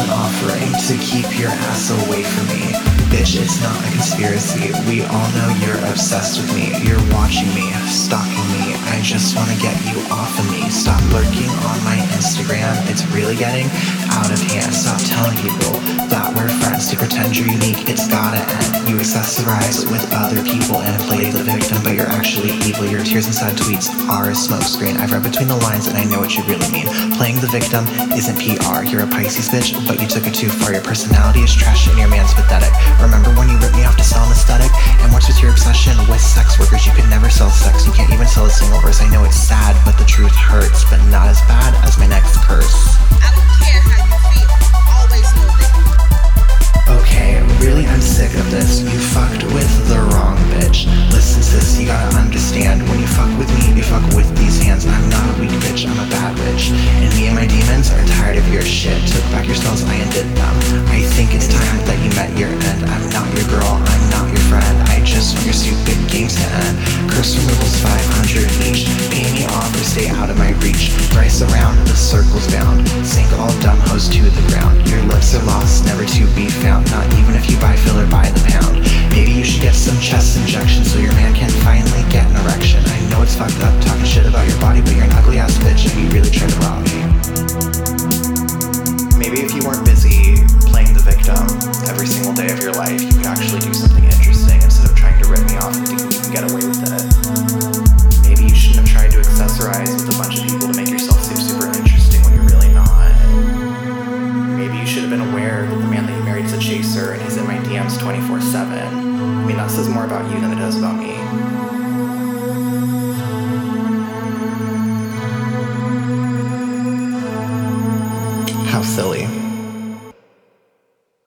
an offering to keep your ass away from me. Bitch, it's not a conspiracy. We all know you're obsessed with me. You're watching me, stalking me. I just wanna get you off of me. Stop lurking on my Instagram. It's really getting out of hand. Stop telling people that we're friends to pretend you're unique. It's gotta end. You accessorize with other people and play the victim, but you're actually evil. Your tears and sad tweets are a smokescreen. I've read between the lines and I know what you really mean. Playing the victim isn't PR. You're a Pisces bitch, but you took it too far. Your personality is trash and your man's pathetic. Remember when you ripped me off to sell an aesthetic? And what's with your obsession with sex workers? You could never sell sex. You can't even sell a single verse. I know it's sad, but the truth hurts, but not as bad as my next curse. Sick of this. You fucked with the wrong bitch. Listen, sis, you gotta understand. When you fuck with me, you fuck with these hands. I'm not a weak bitch, I'm a bad bitch. And me and my demons are tired of your shit. Took back your spells, I undid them. I think it's time that you met your end. I'm not your girl, I'm not your friend. I just want your stupid games to end. Curse removal's 500 each. Pay me off or stay out of my reach. Rice around, the circle's bound. Sink all dumb 24 7. I mean, that says more about you than it does about me. How silly.